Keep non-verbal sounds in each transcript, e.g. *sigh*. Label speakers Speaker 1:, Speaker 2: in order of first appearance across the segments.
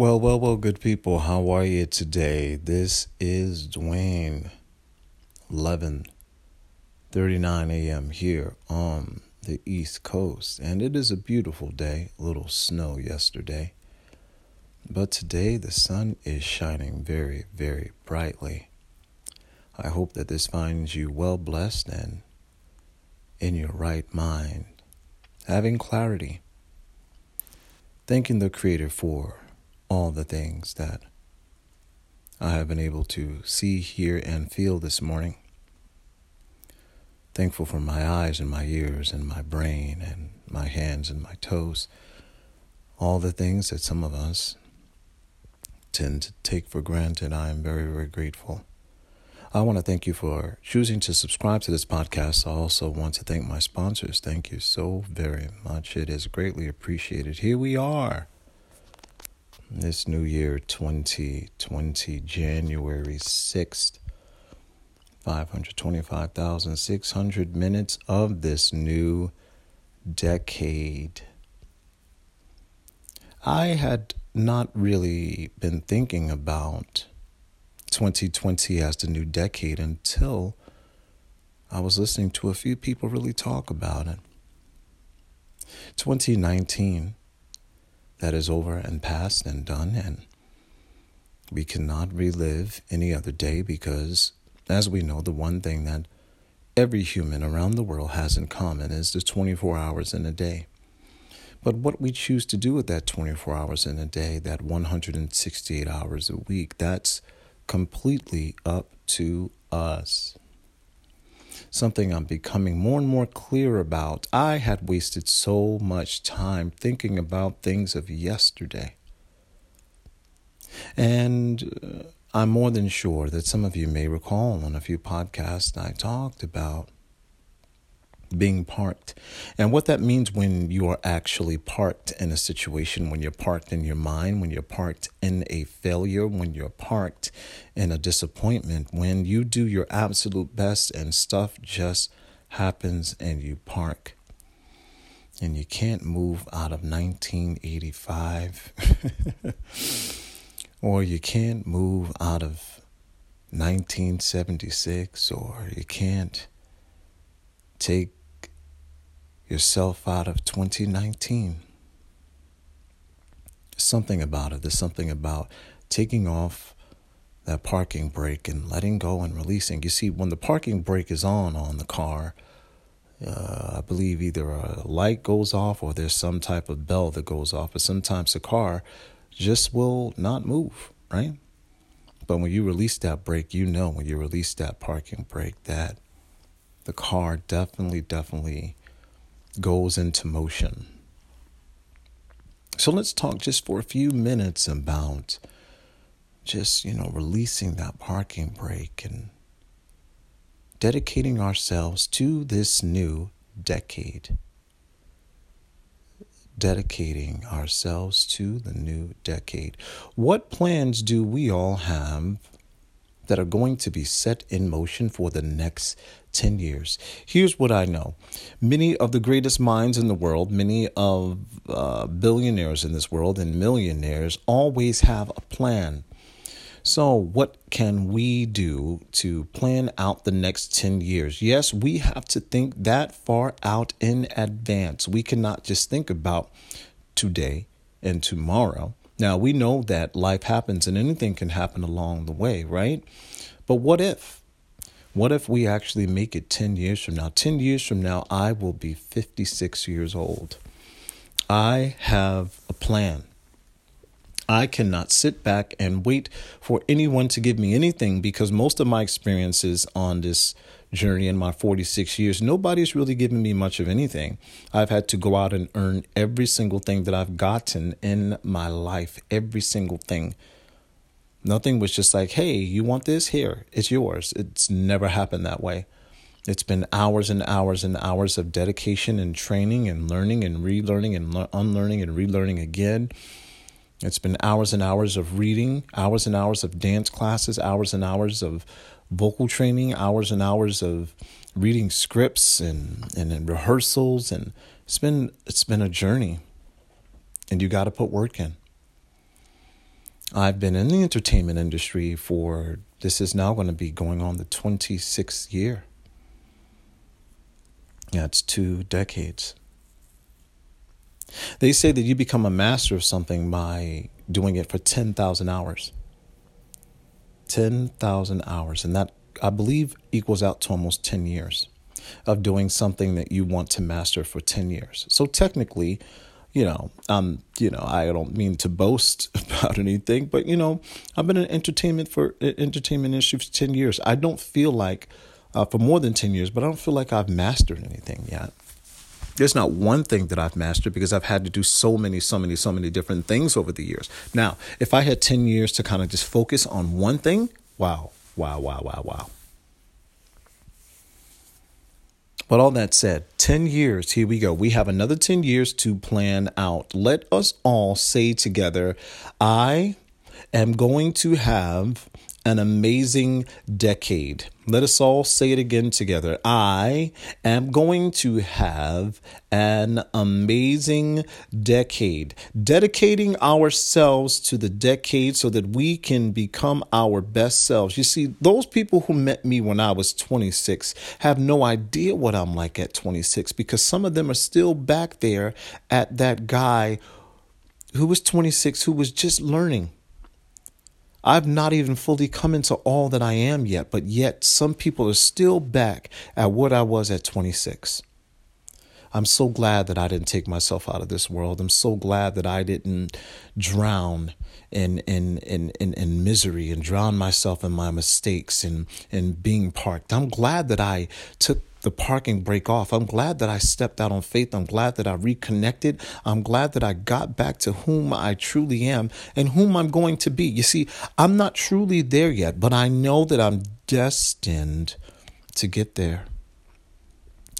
Speaker 1: Well, well, well, good people. How are you today? This is Dwayne. 11:39 a.m. here on the East Coast, and it is a beautiful day. A little snow yesterday, but today the sun is shining very, very brightly. I hope that this finds you well blessed and in your right mind, having clarity, thanking the Creator for all the things that I have been able to see, hear, and feel this morning. Thankful for my eyes and my ears and my brain and my hands and my toes. All the things that some of us tend to take for granted, I am very, very grateful. I want to thank you for choosing to subscribe to this podcast. I also want to thank my sponsors. Thank you so very much. It is greatly appreciated. Here we are this new year 2020 January 6th 525,600 minutes of this new decade. I had not really been thinking about 2020 as the new decade until I was listening to a few people really talk about it. 2019 that is over and past and done, and we cannot relive any other day because, as we know, the one thing that every human around the world has in common is the 24 hours in a day. But what we choose to do with that 24 hours in a day, that 168 hours a week, that's completely up to us something I'm becoming more and more clear about. I had wasted so much time thinking about things of yesterday. And uh, I'm more than sure that some of you may recall on a few podcasts I talked about being parked. And what that means when you are actually parked in a situation, when you're parked in your mind, when you're parked in a failure, when you're parked in a disappointment, when you do your absolute best and stuff just happens and you park. And you can't move out of 1985. *laughs* or you can't move out of 1976, or you can't take yourself out of 2019. There's something about it. There's something about taking off that parking brake and letting go and releasing. You see, when the parking brake is on on the car, uh, I believe either a light goes off or there's some type of bell that goes off, but sometimes the car just will not move, right? But when you release that brake, you know when you release that parking brake that the car definitely, definitely goes into motion. So let's talk just for a few minutes about just, you know, releasing that parking brake and dedicating ourselves to this new decade. Dedicating ourselves to the new decade. What plans do we all have that are going to be set in motion for the next 10 years. Here's what I know many of the greatest minds in the world, many of uh, billionaires in this world, and millionaires always have a plan. So, what can we do to plan out the next 10 years? Yes, we have to think that far out in advance. We cannot just think about today and tomorrow. Now, we know that life happens and anything can happen along the way, right? But what if? What if we actually make it 10 years from now? 10 years from now, I will be 56 years old. I have a plan. I cannot sit back and wait for anyone to give me anything because most of my experiences on this journey in my 46 years, nobody's really given me much of anything. I've had to go out and earn every single thing that I've gotten in my life, every single thing. Nothing was just like, hey, you want this? Here, it's yours. It's never happened that way. It's been hours and hours and hours of dedication and training and learning and relearning and le- unlearning and relearning again. It's been hours and hours of reading, hours and hours of dance classes, hours and hours of vocal training, hours and hours of reading scripts and, and, and rehearsals and it's been it's been a journey. And you got to put work in. I've been in the entertainment industry for this is now going to be going on the 26th year. That's two decades. They say that you become a master of something by doing it for 10,000 hours. 10,000 hours. And that, I believe, equals out to almost 10 years of doing something that you want to master for 10 years. So technically, you know, um, you know, I don't mean to boast *laughs* about anything, but you know, I've been in entertainment for entertainment industry for 10 years. I don't feel like uh, for more than 10 years, but I don't feel like I've mastered anything yet. There's not one thing that I've mastered because I've had to do so many, so many, so many different things over the years. Now, if I had 10 years to kind of just focus on one thing, wow, wow, wow, wow, wow. But all that said, 10 years, here we go. We have another 10 years to plan out. Let us all say together, I am going to have an amazing decade. Let us all say it again together. I am going to have an amazing decade. Dedicating ourselves to the decade so that we can become our best selves. You see, those people who met me when I was 26 have no idea what I'm like at 26 because some of them are still back there at that guy who was 26 who was just learning I've not even fully come into all that I am yet, but yet some people are still back at what I was at 26. I'm so glad that I didn't take myself out of this world. I'm so glad that I didn't drown in in in in, in misery and drown myself in my mistakes and and being parked. I'm glad that I took the parking brake off. I'm glad that I stepped out on faith. I'm glad that I reconnected. I'm glad that I got back to whom I truly am and whom I'm going to be. You see, I'm not truly there yet, but I know that I'm destined to get there.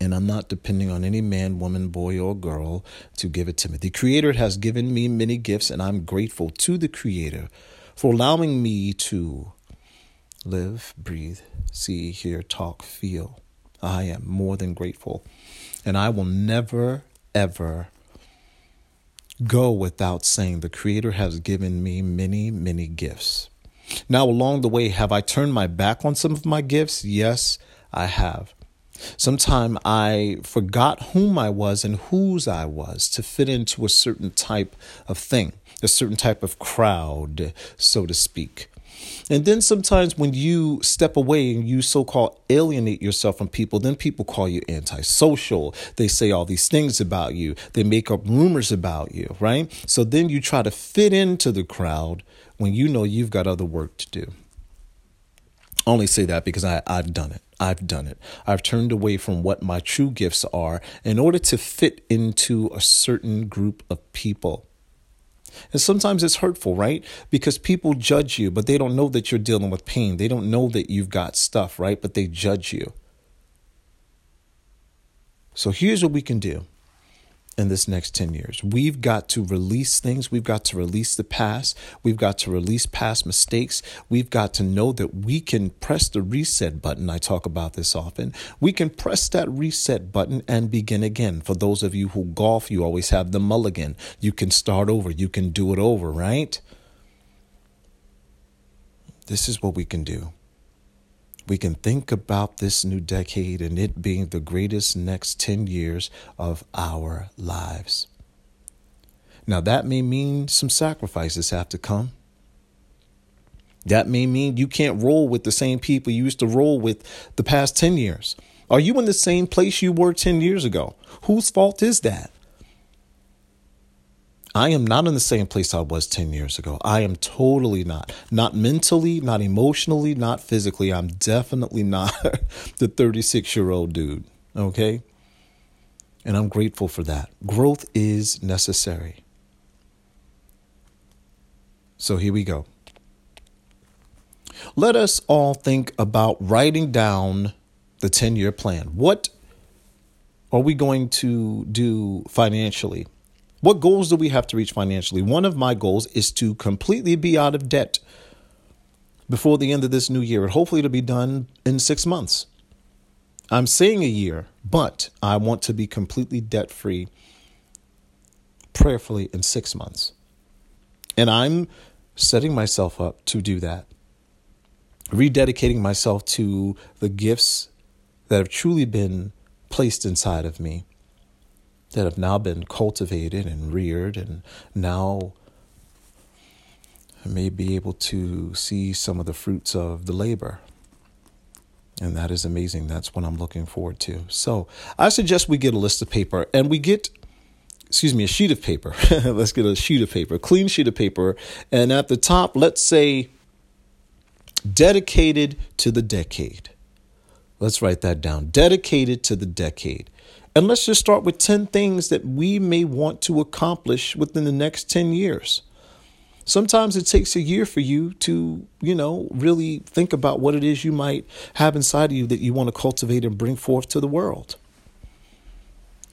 Speaker 1: And I'm not depending on any man, woman, boy, or girl to give it to me. The Creator has given me many gifts, and I'm grateful to the Creator for allowing me to live, breathe, see, hear, talk, feel I am more than grateful. And I will never, ever go without saying the Creator has given me many, many gifts. Now, along the way, have I turned my back on some of my gifts? Yes, I have. Sometime I forgot whom I was and whose I was to fit into a certain type of thing, a certain type of crowd, so to speak. And then sometimes when you step away and you so called alienate yourself from people, then people call you antisocial. They say all these things about you, they make up rumors about you, right? So then you try to fit into the crowd when you know you've got other work to do. I only say that because I, I've done it. I've done it. I've turned away from what my true gifts are in order to fit into a certain group of people. And sometimes it's hurtful, right? Because people judge you, but they don't know that you're dealing with pain. They don't know that you've got stuff, right? But they judge you. So here's what we can do in this next 10 years. We've got to release things. We've got to release the past. We've got to release past mistakes. We've got to know that we can press the reset button. I talk about this often. We can press that reset button and begin again. For those of you who golf, you always have the mulligan. You can start over. You can do it over, right? This is what we can do we can think about this new decade and it being the greatest next 10 years of our lives. Now, that may mean some sacrifices have to come. That may mean you can't roll with the same people you used to roll with the past 10 years. Are you in the same place you were 10 years ago? Whose fault is that? I am not in the same place I was 10 years ago. I am totally not. Not mentally, not emotionally, not physically. I'm definitely not *laughs* the 36 year old dude. Okay? And I'm grateful for that. Growth is necessary. So here we go. Let us all think about writing down the 10 year plan. What are we going to do financially? What goals do we have to reach financially? One of my goals is to completely be out of debt before the end of this new year, and hopefully it'll be done in six months. I'm saying a year, but I want to be completely debt free prayerfully in six months. And I'm setting myself up to do that, rededicating myself to the gifts that have truly been placed inside of me, that have now been cultivated and reared, and now may be able to see some of the fruits of the labor. And that is amazing. That's what I'm looking forward to. So I suggest we get a list of paper and we get, excuse me, a sheet of paper. *laughs* let's get a sheet of paper, clean sheet of paper. And at the top, let's say dedicated to the decade. Let's write that down. Dedicated to the decade. And let's just start with 10 things that we may want to accomplish within the next 10 years. Sometimes it takes a year for you to, you know, really think about what it is you might have inside of you that you want to cultivate and bring forth to the world.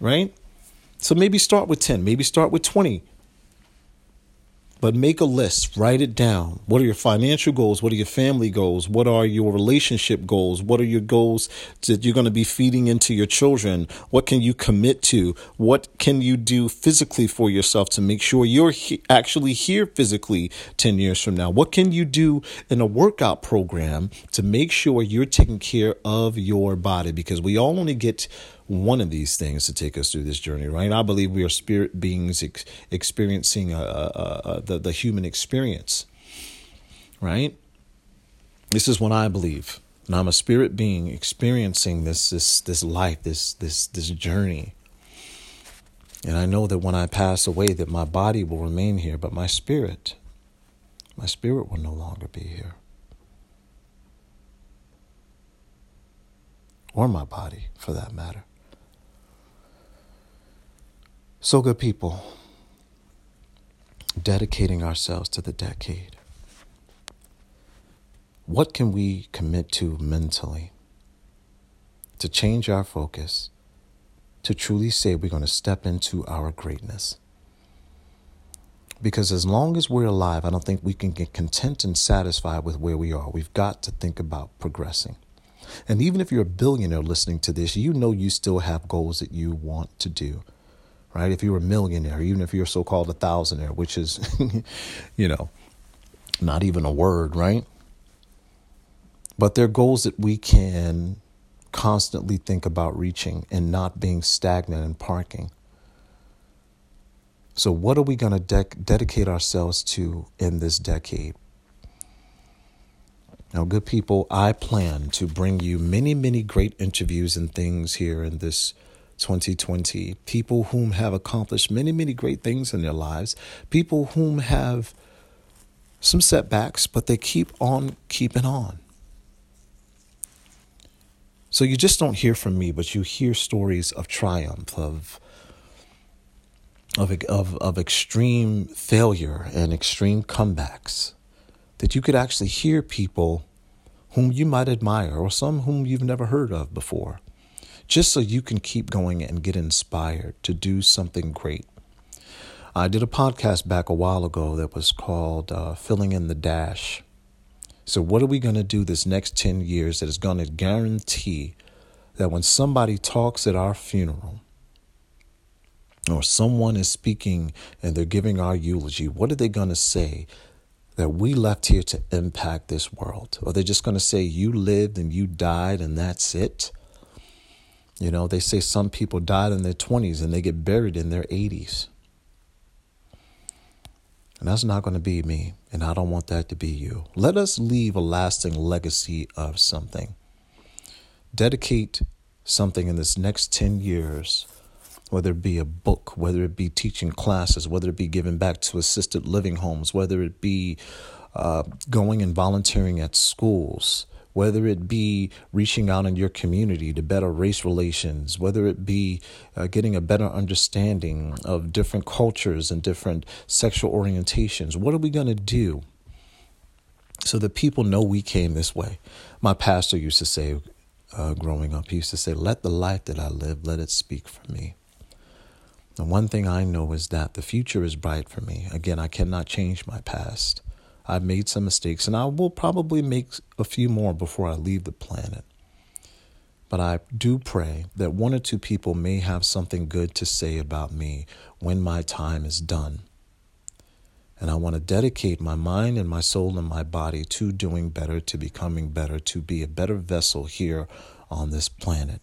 Speaker 1: Right? So maybe start with 10, maybe start with 20, but make a list, write it down. What are your financial goals? What are your family goals? What are your relationship goals? What are your goals that you're going to be feeding into your children? What can you commit to? What can you do physically for yourself to make sure you're he- actually here physically 10 years from now? What can you do in a workout program to make sure you're taking care of your body? Because we all only get one of these things to take us through this journey, right? I believe we are spirit beings ex- experiencing a, a, a, the, the human experience, right? This is what I believe. And I'm a spirit being experiencing this this this life, this this this journey. And I know that when I pass away that my body will remain here, but my spirit my spirit will no longer be here. Or my body, for that matter. So, good people, dedicating ourselves to the decade. What can we commit to mentally to change our focus, to truly say we're going to step into our greatness? Because as long as we're alive, I don't think we can get content and satisfied with where we are. We've got to think about progressing. And even if you're a billionaire listening to this, you know you still have goals that you want to do right? If you're a millionaire, even if you're so called a thousandaire, which is, *laughs* you know, not even a word, right? But they're goals that we can constantly think about reaching and not being stagnant and parking. So, what are we going to de- dedicate ourselves to in this decade? Now, good people, I plan to bring you many, many great interviews and things here in this 2020. People whom have accomplished many, many great things in their lives. People whom have some setbacks, but they keep on keeping on. So you just don't hear from me, but you hear stories of triumph, of of of, of extreme failure and extreme comebacks. That you could actually hear people whom you might admire or some whom you've never heard of before just so you can keep going and get inspired to do something great. I did a podcast back a while ago that was called uh, Filling in the Dash. So, what are we going to do this next 10 years that is going to guarantee that when somebody talks at our funeral, or someone is speaking and they're giving our eulogy, what are they going to say that we left here to impact this world? Are they just going to say, you lived and you died and that's it? You know, they say some people died in their 20s and they get buried in their 80s. And that's not going to be me, and I don't want that to be you. Let us leave a lasting legacy of something. Dedicate something in this next 10 years, whether it be a book, whether it be teaching classes, whether it be giving back to assisted living homes, whether it be uh, going and volunteering at schools, whether it be reaching out in your community to better race relations, whether it be uh, getting a better understanding of different cultures and different sexual orientations. What are we going to do so that people know we came this way? My pastor used to say, uh, growing up, he used to say, Let the life that I live, let it speak for me. The one thing I know is that the future is bright for me. Again, I cannot change my past. I've made some mistakes, and I will probably make a few more before I leave the planet. But I do pray that one or two people may have something good to say about me when my time is done. And I want to dedicate my mind and my soul and my body to doing better, to becoming better, to be a better vessel here on this planet.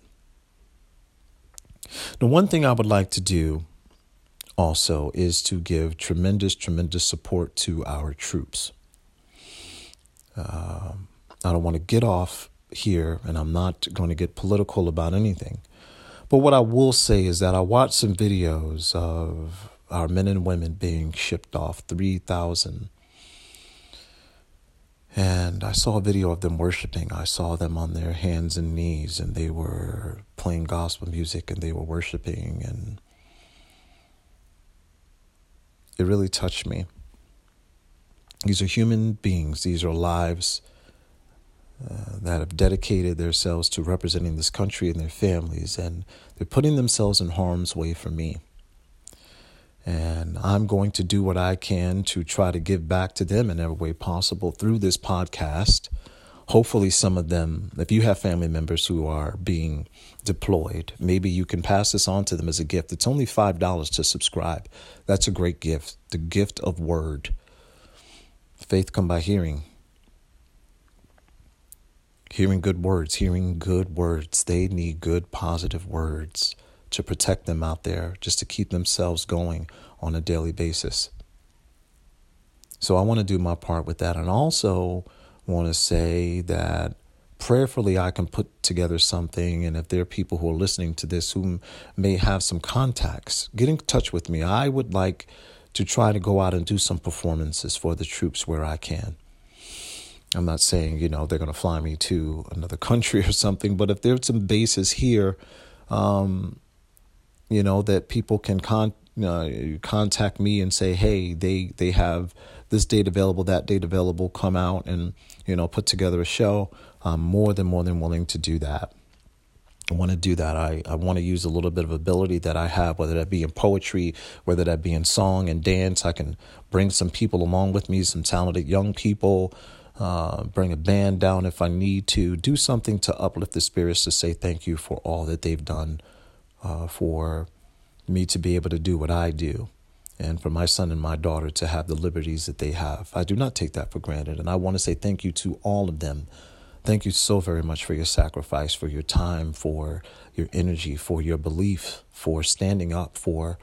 Speaker 1: The one thing I would like to do also is to give tremendous, tremendous support to our troops. Uh, I don't want to get off here, and I'm not going to get political about anything. But what I will say is that I watched some videos of our men and women being shipped off 3,000. And I saw a video of them worshiping. I saw them on their hands and knees, and they were playing gospel music and they were worshiping. And it really touched me. These are human beings, these are lives uh, that have dedicated themselves to representing this country and their families, and they're putting themselves in harm's way for me. And I'm going to do what I can to try to give back to them in every way possible through this podcast. Hopefully, some of them, if you have family members who are being deployed, maybe you can pass this on to them as a gift. It's only $5 to subscribe. That's a great gift. The gift of word. Faith come by hearing. Hearing good words, hearing good words. They need good, positive words to protect them out there, just to keep themselves going on a daily basis. So I want to do my part with that. And also want to say that prayerfully I can put together something. And if there are people who are listening to this who may have some contacts, get in touch with me. I would like to try to go out and do some performances for the troops where I can. I'm not saying, you know, they're going to fly me to another country *laughs* or something, but if there's some bases here, um, you know, that people can con- uh, contact me and say, hey, they, they have this date available, that date available, come out and, you know, put together a show. I'm more than, more than willing to do that. I want to do that. I, I want to use a little bit of ability that I have, whether that be in poetry, whether that be in song and dance. I can bring some people along with me, some talented young people, uh, bring a band down if I need to, do something to uplift the spirits to say thank you for all that they've done uh, for me to be able to do what I do and for my son and my daughter to have the liberties that they have. I do not take that for granted. And I want to say thank you to all of them Thank you so very much for your sacrifice, for your time, for your energy, for your belief, for standing up, for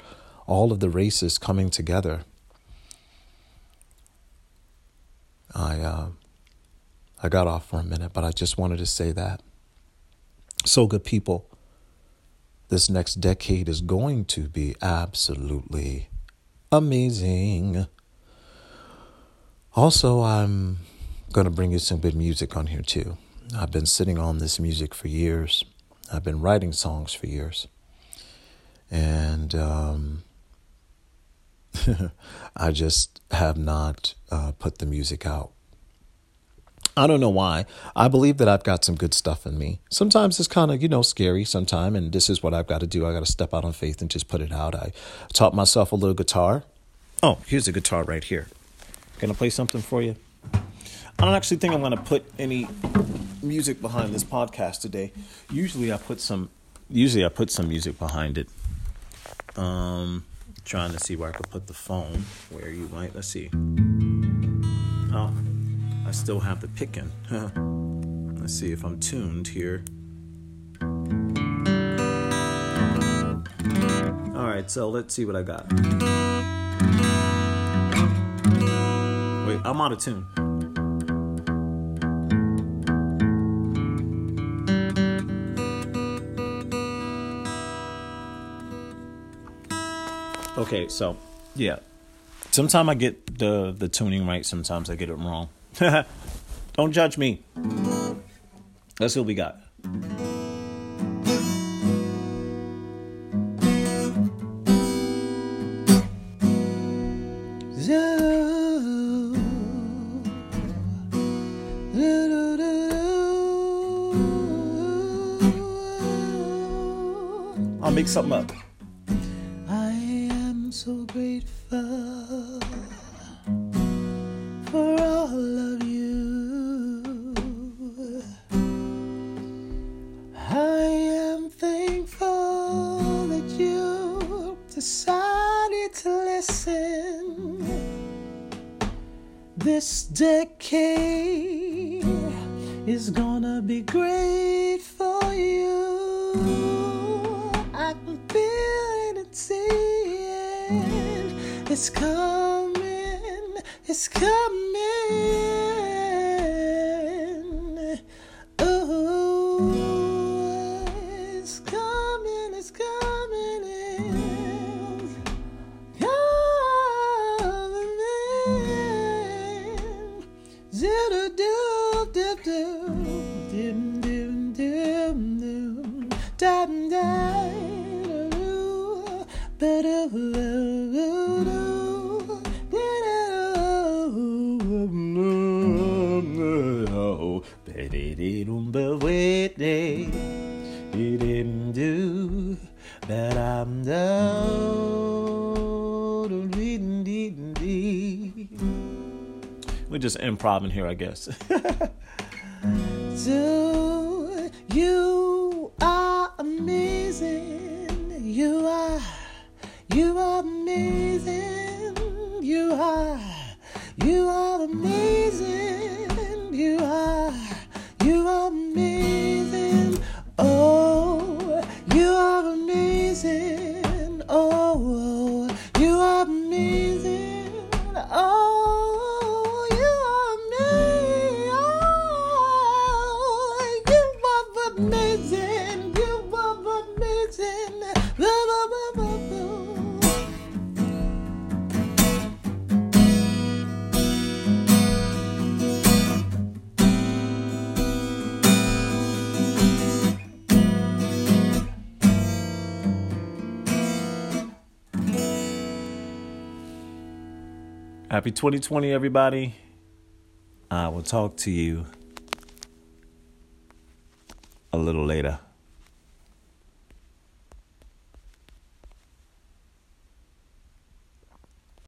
Speaker 1: all of the races coming together. I uh, I got off for a minute, but I just wanted to say that. So good people, this next decade is going to be absolutely amazing. Also, I'm going to bring you some good music on here too. I've been sitting on this music for years. I've been writing songs for years. And um, *laughs* I just have not uh, put the music out. I don't know why. I believe that I've got some good stuff in me. Sometimes it's kind of, you know, scary sometimes, and this is what I've got to do. I got to step out on faith and just put it out. I taught myself a little guitar. Oh, here's a guitar right here. Can I play something for you? I don't actually think I'm going to put any music behind this podcast today. Usually I put some usually I put some music behind it. Um trying to see where I could put the phone where you might let's see. Oh, I still have the picking. let's see if I'm tuned here. All right, so let's see what I got. Wait, I'm out of tune. Okay, so yeah. Sometimes I get the the tuning right, sometimes I get it wrong. *laughs* Don't judge me. Let's see what we got. I'll make something up. This It's coming, it's coming. That I'm down. We're just improvising here, I guess. *laughs* so you Happy 2020, everybody. I will talk to you a little later.